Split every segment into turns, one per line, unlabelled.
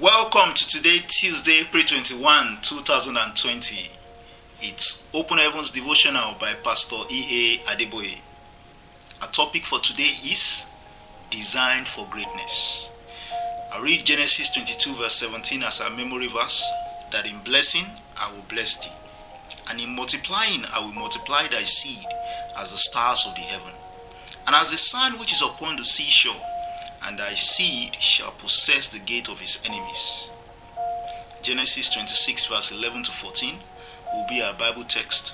Welcome to today, Tuesday, April 21, 2020. It's Open Heavens Devotional by Pastor E.A. Adeboye. Our topic for today is Designed for Greatness. I read Genesis 22, verse 17 as our memory verse that in blessing I will bless thee, and in multiplying I will multiply thy seed as the stars of the heaven, and as the sand which is upon the seashore and thy seed shall possess the gate of his enemies. Genesis 26, verse 11 to 14 will be our Bible text.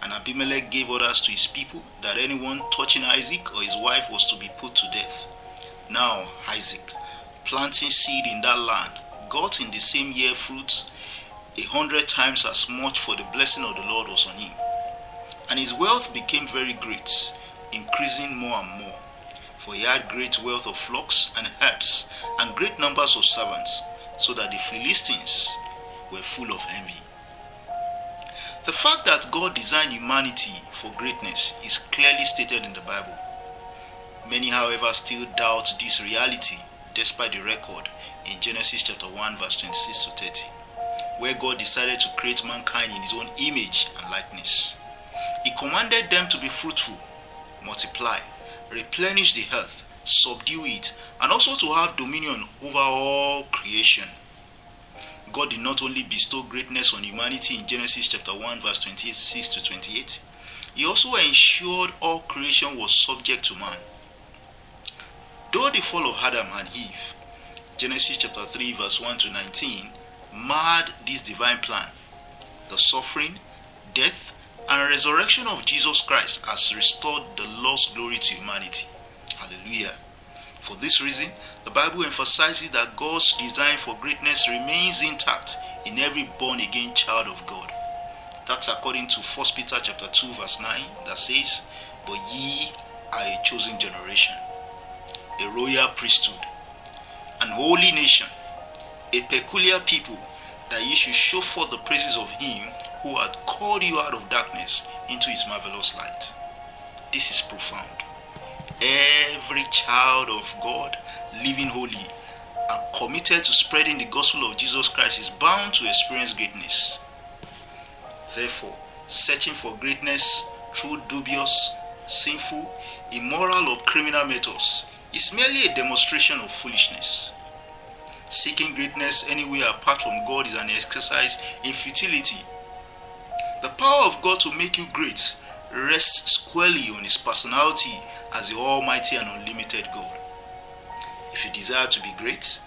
And Abimelech gave orders to his people that anyone touching Isaac or his wife was to be put to death. Now, Isaac, planting seed in that land, got in the same year fruits a hundred times as much, for the blessing of the Lord was on him. And his wealth became very great, increasing more and more for he had great wealth of flocks and herds, and great numbers of servants, so that the Philistines were full of envy. The fact that God designed humanity for greatness is clearly stated in the Bible. Many, however, still doubt this reality despite the record in Genesis chapter 1 verse 26 to 30, where God decided to create mankind in his own image and likeness. He commanded them to be fruitful, multiply, replenish the earth, subdue it, and also to have dominion over all creation. God did not only bestow greatness on humanity in Genesis chapter 1 verse 26 to 28, he also ensured all creation was subject to man. Though the fall of Adam and Eve, Genesis chapter 3 verse 1 to 19, marred this divine plan, the suffering, death, and resurrection of Jesus Christ has restored the lost glory to humanity. Hallelujah. For this reason, the Bible emphasizes that God's design for greatness remains intact in every born again child of God. That's according to 1 Peter chapter 2 verse 9 that says, "But ye are a chosen generation, a royal priesthood, an holy nation, a peculiar people, that ye should show forth the praises of him who had called you out of darkness into his marvelous light. This is profound. Every child of God living holy and committed to spreading the gospel of Jesus Christ is bound to experience greatness. Therefore, searching for greatness through dubious, sinful, immoral, or criminal methods is merely a demonstration of foolishness. Seeking greatness anywhere apart from God is an exercise in futility the power of God to make you great rests squarely on His personality as the Almighty and Unlimited God. If you desire to be great,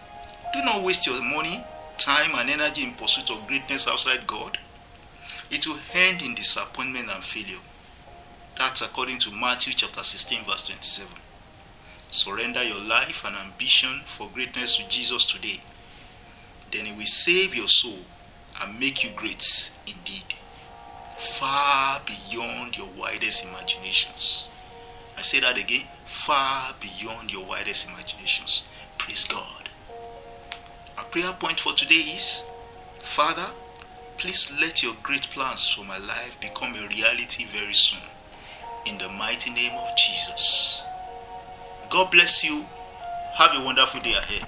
do not waste your money, time, and energy in pursuit of greatness outside God. It will end in disappointment and failure. That's according to Matthew chapter 16, verse 27. Surrender your life and ambition for greatness to Jesus today. Then He will save your soul and make you great indeed far beyond your widest imaginations. I say that again far beyond your widest imaginations. Praise God. Our prayer point for today is Father, please let your great plans for my life become a reality very soon. In the mighty name of Jesus. God bless you. Have a wonderful day ahead.